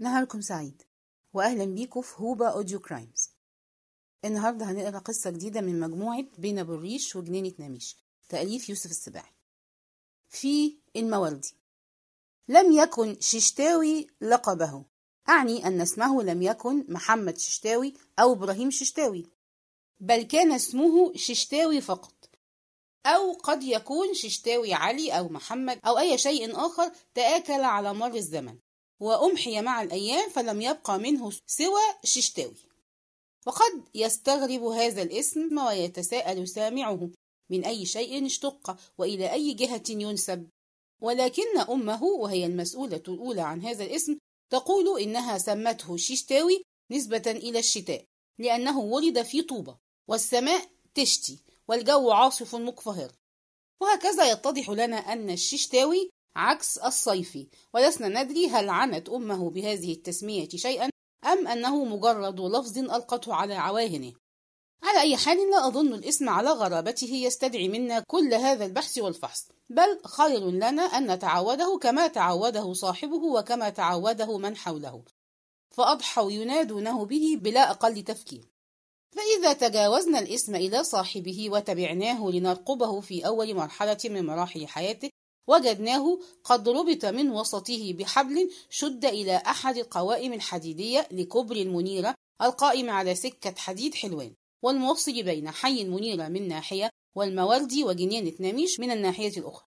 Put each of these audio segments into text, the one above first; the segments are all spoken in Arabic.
نهاركم سعيد. وأهلا بيكم في هوبا Audio Crimes. النهاردة هنقرأ قصة جديدة من مجموعة بين أبو الريش وجنينة نميش تأليف يوسف السباعي. في الموردي لم يكن ششتاوي لقبه. أعني أن اسمه لم يكن محمد ششتاوي أو إبراهيم ششتاوي بل كان اسمه ششتاوي فقط. أو قد يكون ششتاوي علي أو محمد أو أي شيء آخر تآكل على مر الزمن. وأمحي مع الأيام فلم يبقى منه سوى ششتاوي. وقد يستغرب هذا الاسم ويتساءل سامعه من أي شيء اشتق وإلى أي جهة ينسب؟ ولكن أمه وهي المسؤولة الأولى عن هذا الاسم تقول إنها سمته ششتاوي نسبة إلى الشتاء لأنه ولد في طوبة والسماء تشتي والجو عاصف مقفهر. وهكذا يتضح لنا أن الششتاوي عكس الصيفي ولسنا ندري هل عنت أمه بهذه التسمية شيئا أم أنه مجرد لفظ ألقته على عواهنه. على أي حال لا أظن الاسم على غرابته يستدعي منا كل هذا البحث والفحص. بل خير لنا أن نتعوده كما تعوده صاحبه وكما تعوده من حوله. فأضحوا ينادونه به بلا أقل تفكير. فإذا تجاوزنا الاسم إلى صاحبه وتبعناه لنرقبه في أول مرحلة من مراحل حياته وجدناه قد ربط من وسطه بحبل شد إلى أحد القوائم الحديدية لكبر المنيرة القائم على سكة حديد حلوان والموصل بين حي المنيرة من ناحية والموردي وجنينة نميش من الناحية الأخرى.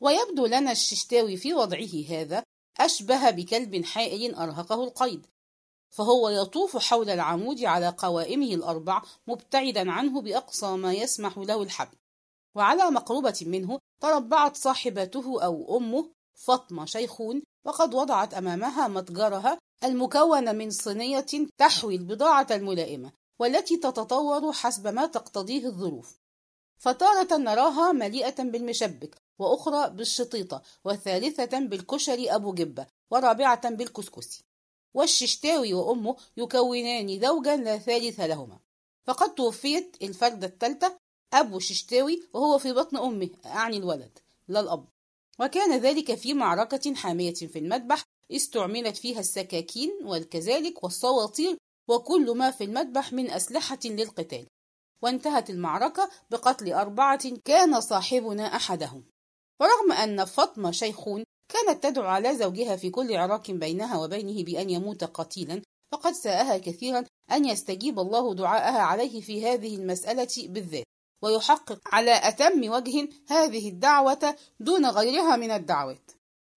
ويبدو لنا الششتاوي في وضعه هذا أشبه بكلب حائل أرهقه القيد فهو يطوف حول العمود على قوائمه الأربع مبتعدا عنه بأقصى ما يسمح له الحبل. وعلى مقربة منه تربعت صاحبته أو أمه فاطمة شيخون وقد وضعت أمامها متجرها المكون من صينية تحوي البضاعة الملائمة والتي تتطور حسب ما تقتضيه الظروف. فتارة نراها مليئة بالمشبك وأخرى بالشطيطة وثالثة بالكشري أبو جبة ورابعة بالكسكسي. والششتاوي وأمه يكونان زوجا لا ثالث لهما. فقد توفيت الفردة الثالثة أبو ششتاوي وهو في بطن أمه أعني الولد. لا الأب. وكان ذلك في معركة حامية في المذبح استعملت فيها السكاكين وكذلك والصواطير وكل ما في المذبح من أسلحة للقتال. وانتهت المعركة بقتل أربعة كان صاحبنا أحدهم. ورغم أن فاطمة شيخون كانت تدعو على زوجها في كل عراك بينها وبينه بأن يموت قتيلا فقد ساءها كثيرا أن يستجيب الله دعاءها عليه في هذه المسألة بالذات. ويحقق على أتم وجه هذه الدعوة دون غيرها من الدعوات.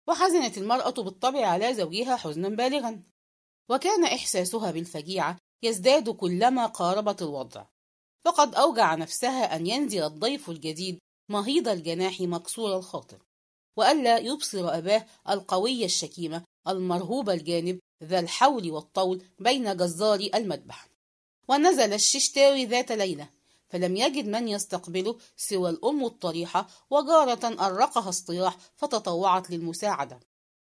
وحزنت المرأة بالطبع على زوجها حزنا بالغا. وكان إحساسها بالفجيعة يزداد كلما قاربت الوضع. فقد أوجع نفسها أن ينزل الضيف الجديد مهيض الجناح مكسور الخاطر. وألا يبصر أباه القوي الشكيمة المرهوب الجانب ذا الحول والطول بين جزار المذبح. ونزل الششتاوي ذات ليلة. فلم يجد من يستقبله سوى الأم الطريحة وجارة أرقها الصياح فتطوعت للمساعدة.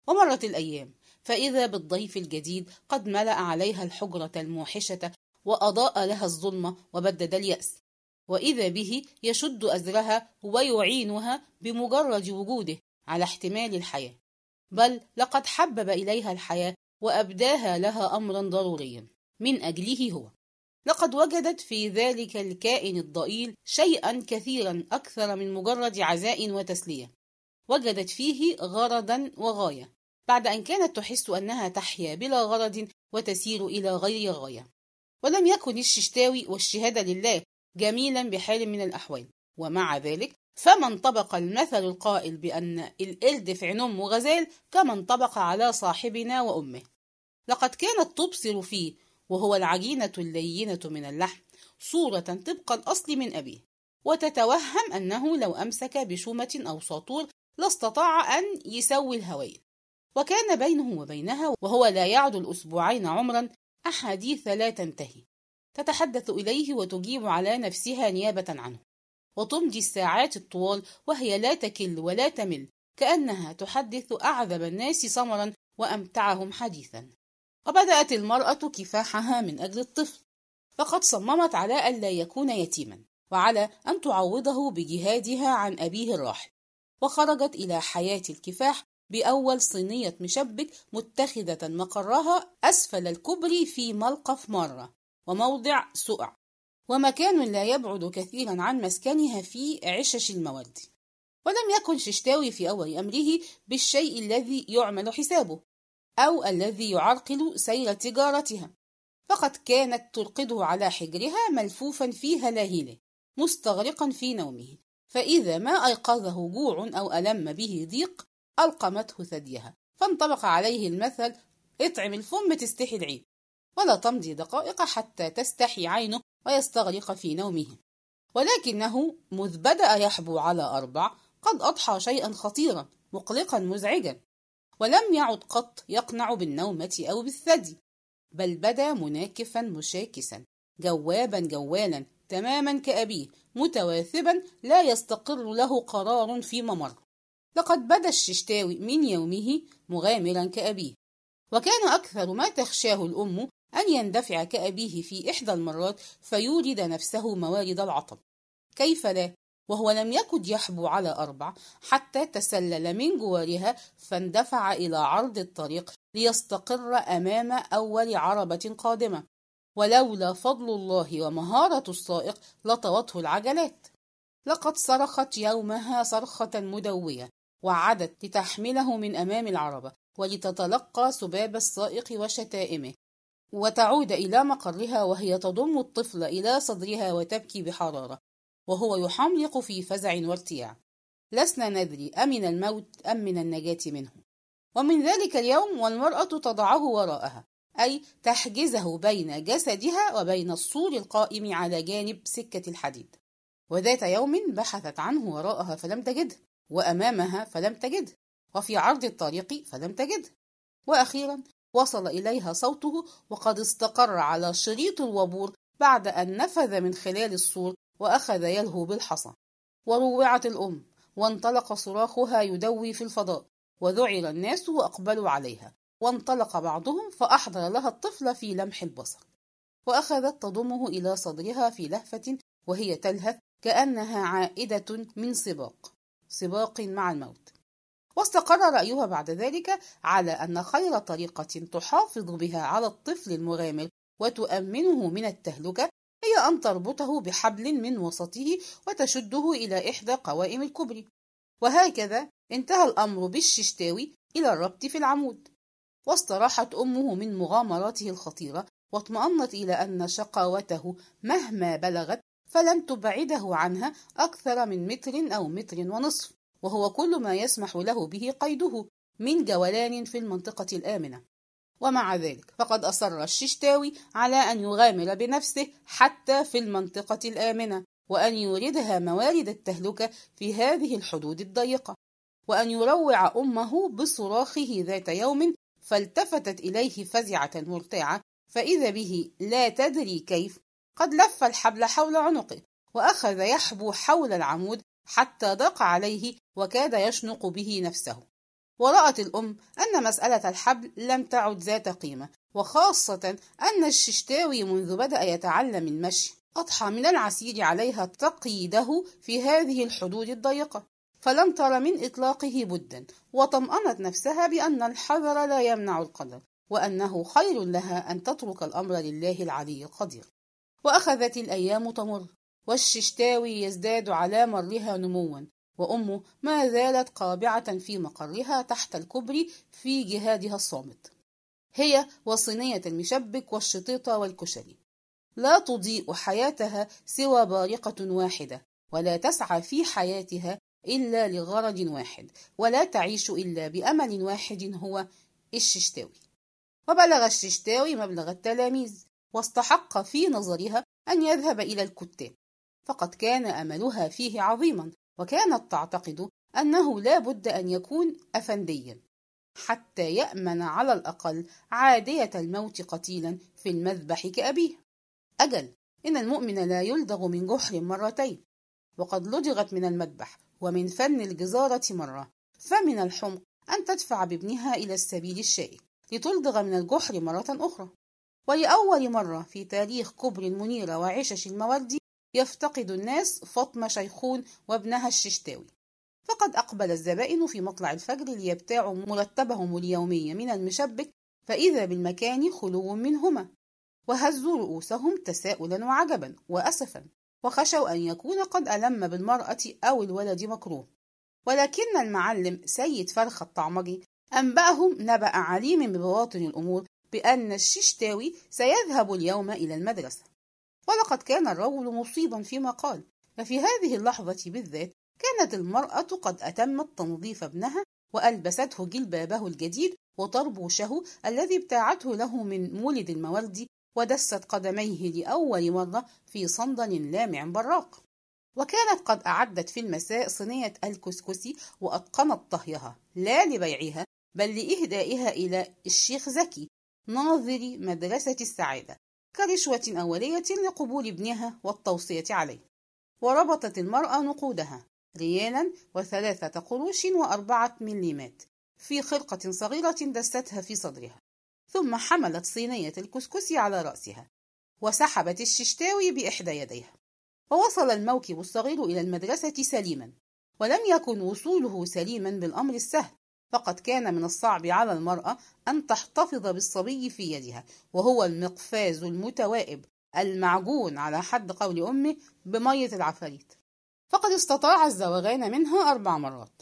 ومرت الأيام فإذا بالضيف الجديد قد ملأ عليها الحجرة الموحشة وأضاء لها الظلمة وبدد اليأس. وإذا به يشد أزرها ويعينها بمجرد وجوده على احتمال الحياة. بل لقد حبب إليها الحياة وأبداها لها أمرا ضروريا. من أجله هو. لقد وجدت في ذلك الكائن الضئيل شيئا كثيرا أكثر من مجرد عزاء وتسلية. وجدت فيه غرضا وغاية. بعد أن كانت تحس أنها تحيا بلا غرض وتسير إلى غير غاية. ولم يكن الششتاوي والشهادة لله جميلا بحال من الأحوال. ومع ذلك فما انطبق المثل القائل بأن القرد في عنم وغزال كما انطبق على صاحبنا وأمه. لقد كانت تبصر فيه وهو العجينة اللينة من اللحم صورة طبق الأصل من أبيه. وتتوهم أنه لو أمسك بشومة أو ساطور لاستطاع أن يسوي الهوين. وكان بينه وبينها وهو لا يعد الأسبوعين عمرا أحاديث لا تنتهي. تتحدث إليه وتجيب على نفسها نيابة عنه. وتمضي الساعات الطوال وهي لا تكل ولا تمل كأنها تحدث أعذب الناس صمرا وأمتعهم حديثا. وبدأت المرأة كفاحها من أجل الطفل. فقد صممت على ألا يكون يتيما وعلى أن تعوضه بجهادها عن أبيه الراحل. وخرجت إلى حياة الكفاح بأول صينية مشبك متخذة مقرها أسفل الكوبري في ملقف مرة وموضع سقع. ومكان لا يبعد كثيرا عن مسكنها في عشش المواد. ولم يكن ششتاوي في أول أمره بالشيء الذي يعمل حسابه. أو الذي يعرقل سير تجارتها. فقد كانت تلقده على حجرها ملفوفا في هلاهله مستغرقا في نومه. فإذا ما أيقظه جوع أو ألم به ضيق ألقمته ثديها. فانطبق عليه المثل اطعم الفم تستحي العين. ولا تمضي دقائق حتى تستحي عينه ويستغرق في نومه. ولكنه مذ بدأ يحبو على أربع قد أضحى شيئا خطيرا مقلقا مزعجا. ولم يعد قط يقنع بالنومة أو بالثدي بل بدا مناكفا مشاكسا جوابا جوالا تماما كأبيه متواثبا لا يستقر له قرار في ممر. لقد بدا الششتاوي من يومه مغامرا كأبيه. وكان أكثر ما تخشاه الأم أن يندفع كأبيه في إحدى المرات فيورد نفسه موارد العطب. كيف لا؟ وهو لم يكد يحبو على أربع حتى تسلل من جوارها فاندفع إلى عرض الطريق ليستقر أمام أول عربة قادمة. ولولا فضل الله ومهارة السائق لطوته العجلات. لقد صرخت يومها صرخة مدوية وعدت لتحمله من أمام العربة ولتتلقى سباب السائق وشتائمه. وتعود إلى مقرها وهي تضم الطفل إلى صدرها وتبكي بحرارة. وهو يحملق في فزع وارتياع. لسنا ندري أمن الموت أم من النجاة منه. ومن ذلك اليوم والمرأة تضعه وراءها أي تحجزه بين جسدها وبين السور القائم على جانب سكة الحديد. وذات يوم بحثت عنه وراءها فلم تجده وأمامها فلم تجده وفي عرض الطريق فلم تجده وأخيرا وصل إليها صوته وقد استقر على شريط الوبور بعد أن نفذ من خلال السور وأخذ يلهو بالحصى وروعت الأم وانطلق صراخها يدوي في الفضاء وذعر الناس وأقبلوا عليها وانطلق بعضهم فأحضر لها الطفل في لمح البصر. وأخذت تضمه إلى صدرها في لهفة وهي تلهث كأنها عائدة من سباق سباق مع الموت. واستقر رأيها بعد ذلك على أن خير طريقة تحافظ بها على الطفل المغامر وتؤمنه من التهلكة هي أن تربطه بحبل من وسطه وتشده إلى إحدى قوائم الكبري وهكذا انتهى الأمر بالششتاوي إلى الربط في العمود. واستراحت أمه من مغامراته الخطيرة واطمأنت إلى أن شقاوته مهما بلغت فلن تبعده عنها أكثر من متر أو متر ونصف وهو كل ما يسمح له به قيده من جولان في المنطقة الآمنة. ومع ذلك فقد أصر الششتاوي على أن يغامر بنفسه حتى في المنطقة الآمنة وأن يوردها موارد التهلكة في هذه الحدود الضيقة وأن يروع أمه بصراخه ذات يوم فالتفتت إليه فزعة مرتعة فإذا به لا تدري كيف قد لف الحبل حول عنقه وأخذ يحبو حول العمود حتى ضاق عليه وكاد يشنق به نفسه. ورأت الأم أن مسألة الحبل لم تعد ذات قيمة وخاصة أن الششتاوي منذ بدأ يتعلم المشي أضحى من العسير عليها تقييده في هذه الحدود الضيقة. فلم تر من إطلاقه بدا وطمأنت نفسها بأن الحذر لا يمنع القدر وأنه خير لها أن تترك الأمر لله العلي القدير. وأخذت الأيام تمر والششتاوي يزداد على مرها نموا وأمه ما زالت قابعة في مقرها تحت الكبري في جهادها الصامت. هي وصينية المشبك والشطيطة والكشري. لا تضيء حياتها سوى بارقة واحدة ولا تسعى في حياتها إلا لغرض واحد ولا تعيش إلا بأمل واحد هو الششتاوي. وبلغ الششتاوي مبلغ التلاميذ واستحق في نظرها أن يذهب إلى الكتاب. فقد كان أملها فيه عظيما وكانت تعتقد أنه لا بد أن يكون أفنديا حتى يأمن على الأقل عادية الموت قتيلا في المذبح كأبيه. أجل إن المؤمن لا يلدغ من جحر مرتين وقد لدغت من المذبح ومن فن الجزارة مرة فمن الحمق أن تدفع بابنها إلى السبيل الشائك لتلدغ من الجحر مرة أخرى. ولأول مرة في تاريخ كبر المنيرة وعشش الموردي يفتقد الناس فاطمة شيخون وابنها الششتاوي. فقد أقبل الزبائن في مطلع الفجر ليبتاعوا مرتبهم اليومي من المشبك فإذا بالمكان خلو منهما. وهزوا رؤوسهم تساؤلا وعجبا وأسفا وخشوا أن يكون قد ألم بالمرأة أو الولد مكروه. ولكن المعلم سيد فرخ الطعمجي أنبأهم نبأ عليم ببواطن الأمور بأن الششتاوي سيذهب اليوم إلى المدرسة. ولقد كان الرجل مصيبا فيما قال ففي هذه اللحظة بالذات كانت المرأة قد أتمت تنظيف ابنها وألبسته جلبابه الجديد وطربوشه الذي ابتاعته له من مولد الموالد ودست قدميه لأول مرة في صندل لامع براق. وكانت قد أعدت في المساء صينية الكسكسي وأتقنت طهيها لا لبيعها بل لإهدائها إلى الشيخ زكي ناظر مدرسة السعادة. كرشوة أولية لقبول ابنها والتوصية عليه. وربطت المرأة نقودها ريالا وثلاثة قروش وأربعة مليمات في خرقة صغيرة دستها في صدرها. ثم حملت صينية الكسكسي على رأسها وسحبت الششتاوي بإحدى يديها. ووصل الموكب الصغير إلى المدرسة سليما ولم يكن وصوله سليما بالأمر السهل. فقد كان من الصعب على المرأة أن تحتفظ بالصبي في يدها وهو المقفاز المتوائب المعجون على حد قول أمه بمية العفاريت. فقد استطاع الزوغان منها أربع مرات.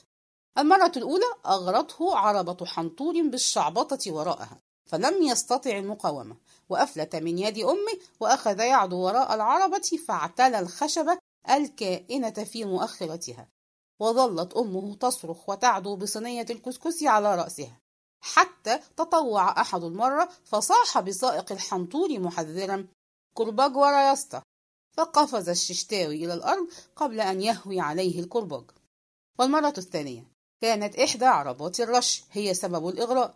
المرة الأولى أغرته عربة حنطور بالشعبطة وراءها فلم يستطع المقاومة وأفلت من يد أمه وأخذ يعدو وراء العربة فاعتلى الخشبة الكائنة في مؤخرتها. وظلت أمه تصرخ وتعدو بصينية الكسكسي على رأسها. حتى تطوع أحد المرة فصاح بسائق الحنطور محذرا. كرباج ورا يسطا فقفز الششتاوي إلى الأرض قبل أن يهوي عليه الكرباج والمرة الثانية كانت إحدى عربات الرش هي سبب الإغراء.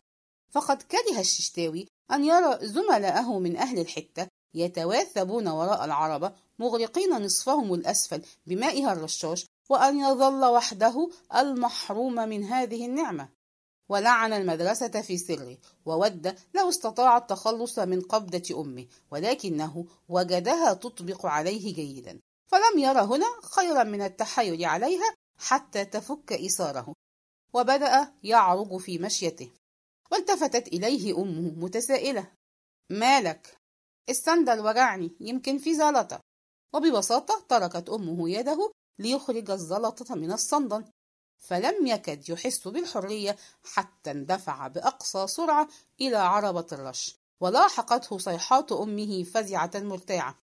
فقد كره الششتاوي أن يرى زملائه من أهل الحتة يتواثبون وراء العربة مغرقين نصفهم الأسفل بمائها الرشاش وأن يظل وحده المحروم من هذه النعمة. ولعن المدرسة في سره وود لو استطاع التخلص من قبضة أمه ولكنه وجدها تطبق عليه جيدا. فلم ير هنا خيرا من التحايل عليها حتى تفك إثاره وبدأ يعرج في مشيته. والتفتت إليه أمه متسائلة. مالك؟ السندل وجعني يمكن في زلطة وببساطة تركت أمه يده ليخرج الزلطة من الصندل. فلم يكد يحس بالحرية حتى اندفع بأقصى سرعة إلى عربة الرش. ولاحقته صيحات أمه فزعة مرتاعة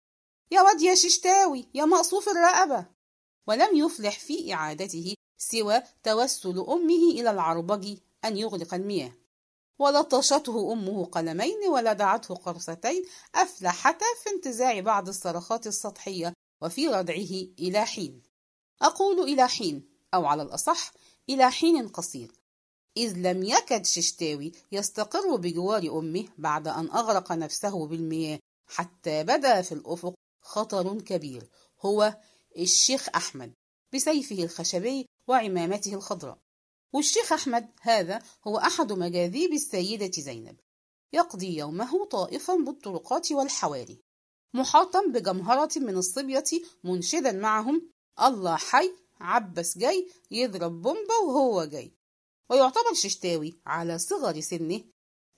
يا واد يا ششتاوي يا مقصوف الرقبة. ولم يفلح في إعادته سوى توسل أمه إلى العربج أن يغلق المياه. ولطشته أمه قلمين ولدعته قرصتين أفلحتا في انتزاع بعض الصرخات السطحية وفي ردعه إلى حين. أقول إلى حين أو على الأصح إلى حين قصير. إذ لم يكد ششتاوي يستقر بجوار أمه بعد أن أغرق نفسه بالمياه حتى بدا في الأفق خطر كبير هو الشيخ أحمد بسيفه الخشبي وعمامته الخضراء. والشيخ أحمد هذا هو أحد مجاذيب السيدة زينب. يقضي يومه طائفا بالطرقات والحواري محاطا بجمهرة من الصبية منشدا معهم الله حي عبس جاي يضرب بومبا وهو جاي. ويعتبر ششتاوي على صغر سنه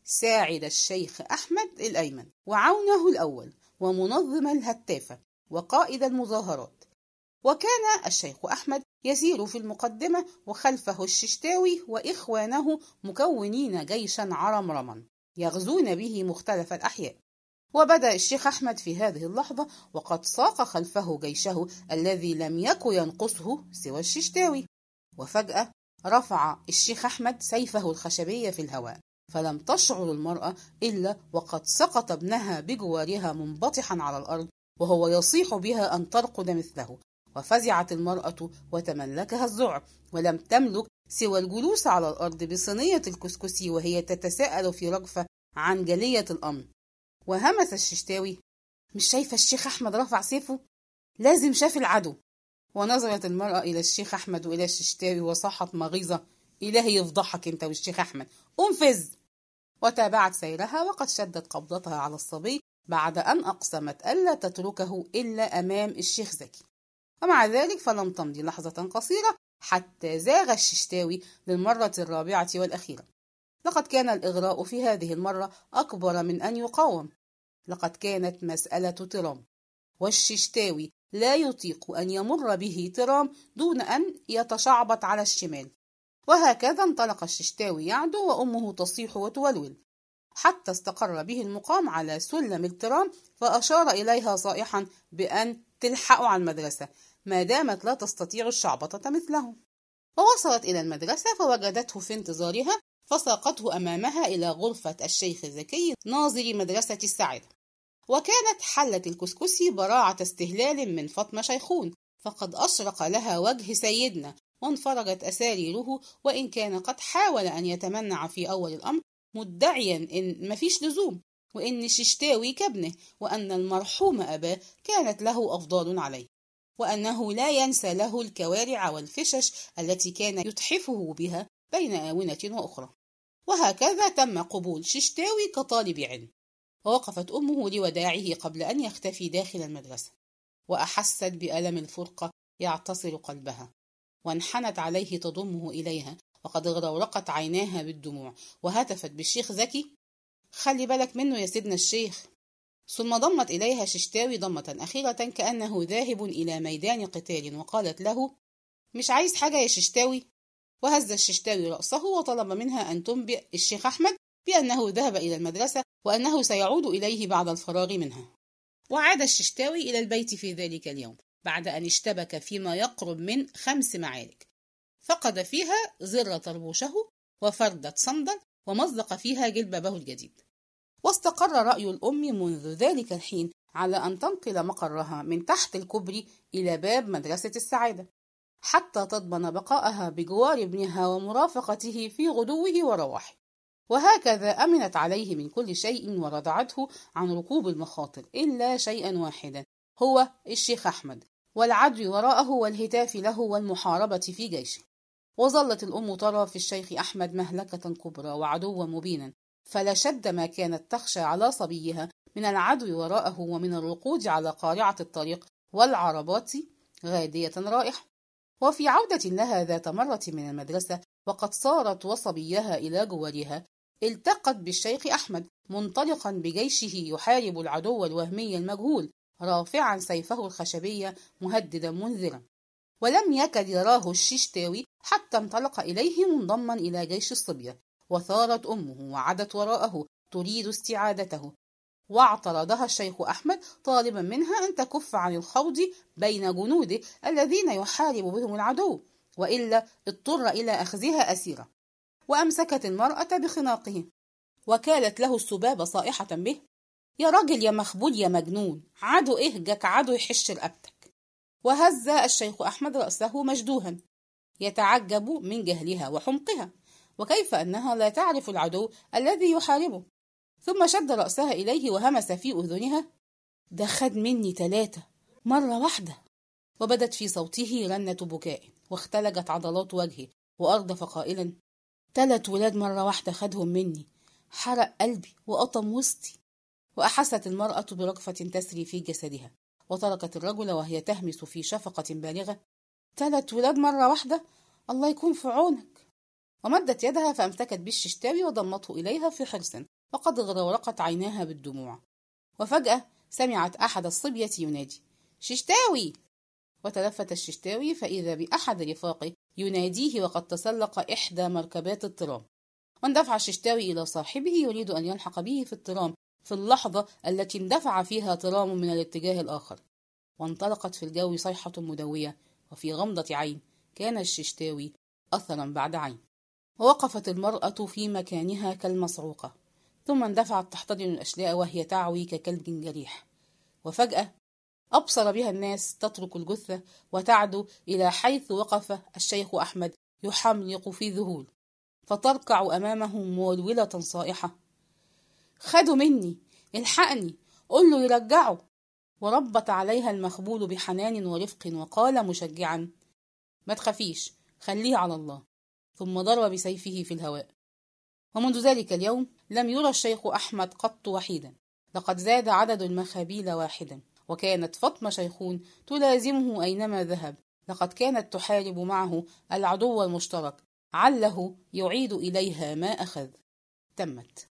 ساعد الشيخ أحمد الأيمن وعونه الأول ومنظم الهتافة وقائد المظاهرات. وكان الشيخ أحمد يسير في المقدمة وخلفه الششتاوي وإخوانه مكونين جيشا عرمرما يغزون به مختلف الأحياء. وبدأ الشيخ أحمد في هذه اللحظة وقد ساق خلفه جيشه الذي لم يكن ينقصه سوى الششتاوي. وفجأة رفع الشيخ أحمد سيفه الخشبي في الهواء فلم تشعر المرأة إلا وقد سقط ابنها بجوارها منبطحا على الأرض وهو يصيح بها أن ترقد مثله. وفزعت المرأة وتملكها الذعر ولم تملك سوى الجلوس على الأرض بصينية الكسكسي وهي تتساءل في رجفة عن جلية الأمر. وهمس الششتاوي. مش شايفة الشيخ أحمد رفع سيفه؟ لازم شاف العدو. ونظرت المرأة إلى الشيخ أحمد وإلى الششتاوي وصاحت مغيظة. إلهي يفضحك أنت والشيخ أحمد. انفذ وتابعت سيرها وقد شدت قبضتها على الصبي بعد أن أقسمت ألا تتركه إلا أمام الشيخ زكي. ومع ذلك فلم تمضي لحظة قصيرة حتى زاغ الششتاوي للمرة الرابعة والأخيرة. لقد كان الإغراء في هذه المرة أكبر من أن يقاوم. لقد كانت مسألة ترام والششتاوي لا يطيق أن يمر به ترام دون أن يتشعبط على الشمال. وهكذا انطلق الششتاوي يعدو وأمه تصيح وتولول. حتى استقر به المقام على سلم الترام فأشار إليها صائحا بأن تلحقوا على المدرسة ما دامت لا تستطيع الشعبطة مثله. ووصلت إلى المدرسة فوجدته في انتظارها فساقته أمامها إلى غرفة الشيخ زكي ناظر مدرسة السعادة وكانت حلة الكسكسي براعة استهلال من فاطمة شيخون فقد أشرق لها وجه سيدنا وانفرجت أساريره وإن كان قد حاول أن يتمنع في أول الأمر مدعيا إن مفيش لزوم وإن ششتاوي كابنه وأن المرحوم أباه كانت له أفضال عليه وأنه لا ينسى له الكوارع والفشش التي كان يتحفه بها بين آونة وأخرى. وهكذا تم قبول ششتاوي كطالب علم. ووقفت أمه لوداعه قبل أن يختفي داخل المدرسة. وأحست بألم الفرقة يعتصر قلبها. وانحنت عليه تضمه إليها. وقد اغرورقت عيناها بالدموع. وهتفت بالشيخ زكي خلي بالك منه يا سيدنا الشيخ. ثم ضمت إليها ششتاوي ضمة أخيرة كأنه ذاهب إلى ميدان قتال. وقالت له مش عايز حاجة يا ششتاوي؟ وهز الششتاوي رأسه وطلب منها أن تنبئ الشيخ أحمد بأنه ذهب إلى المدرسة وأنه سيعود إليه بعد الفراغ منها. وعاد الششتاوي إلى البيت في ذلك اليوم بعد أن اشتبك فيما يقرب من خمس معارك. فقد فيها زر طربوشه وفردة صندل ومزق فيها جلبابه الجديد. واستقر رأي الأم منذ ذلك الحين على أن تنقل مقرها من تحت الكوبري إلى باب مدرسة السعادة. حتى تضمن بقاءها بجوار ابنها ومرافقته في غدوه ورواحه. وهكذا أمنت عليه من كل شيء وردعته عن ركوب المخاطر إلا شيئا واحدا هو الشيخ أحمد والعدو وراءه والهتاف له والمحاربة في جيشه. وظلت الأم ترى في الشيخ أحمد مهلكة كبرى وعدوا مبينا فلشد ما كانت تخشى على صبيها من العدو وراءه ومن الرقود على قارعة الطريق والعربات غادية رائحة. وفي عودة لها ذات مرة من المدرسة وقد صارت وصبيها إلى جوارها التقت بالشيخ أحمد منطلقا بجيشه يحارب العدو الوهمي المجهول رافعا سيفه الخشبي مهددا منذرا. ولم يكد يراه الششتاوي حتى انطلق إليه منضما إلى جيش الصبية وثارت أمه وعدت وراءه تريد استعادته. واعترضها الشيخ أحمد طالبا منها أن تكف عن الخوض بين جنوده الذين يحارب بهم العدو وإلا اضطر إلى أخذها أسيرة. وأمسكت المرأة بخناقه وكالت له السبابة صائحة به يا راجل يا مخبول يا مجنون عدو إهجك عدو يحش رقبتك. وهز الشيخ أحمد رأسه مجدوها يتعجب من جهلها وحمقها. وكيف أنها لا تعرف العدو الذي يحاربه؟ ثم شد رأسها إليه وهمس في أذنها ده خد مني تلاتة مرة واحدة. وبدت في صوته رنة بكاء واختلجت عضلات وجهه وأردف قائلا تلت ولاد مرة واحدة خدهم مني حرق قلبي وقطم وسطي. وأحست المرأة برجفة تسري في جسدها وتركت الرجل وهي تهمس في شفقة بالغة تلت ولاد مرة واحدة؟ الله يكون في عونك. ومدت يدها فأمسكت بالششتاوي وضمته إليها في حرص. وقد غرورقت عيناها بالدموع. وفجأة سمعت أحد الصبية ينادي ششتاوي! وتلفت الششتاوي فإذا بأحد رفاقه يناديه وقد تسلق إحدى مركبات الترام. واندفع الششتاوي إلى صاحبه يريد أن يلحق به في الترام في اللحظة التي اندفع فيها ترام من الاتجاه الآخر. وانطلقت في الجو صيحة مدوية وفي غمضة عين كان الششتاوي أثرا بعد عين. ووقفت المرأة في مكانها كالمصعوقة. ثم اندفعت تحتضن الأشلاء وهي تعوي ككلب جريح. وفجأة أبصر بها الناس تترك الجثة وتعدو إلى حيث وقف الشيخ أحمد يحملق في ذهول فتركع أمامه مولولة صائحة. خدوا مني الحقني قل له يرجعه وربت عليها المخبول بحنان ورفق وقال مشجعا ما تخافيش خليه على الله. ثم ضرب بسيفه في الهواء. ومنذ ذلك اليوم لم يرى الشيخ أحمد قط وحيدا. لقد زاد عدد المخابيل واحدا. وكانت فاطمة شيخون تلازمه أينما ذهب. لقد كانت تحارب معه العدو المشترك. عله يعيد إليها ما أخذ. تمت.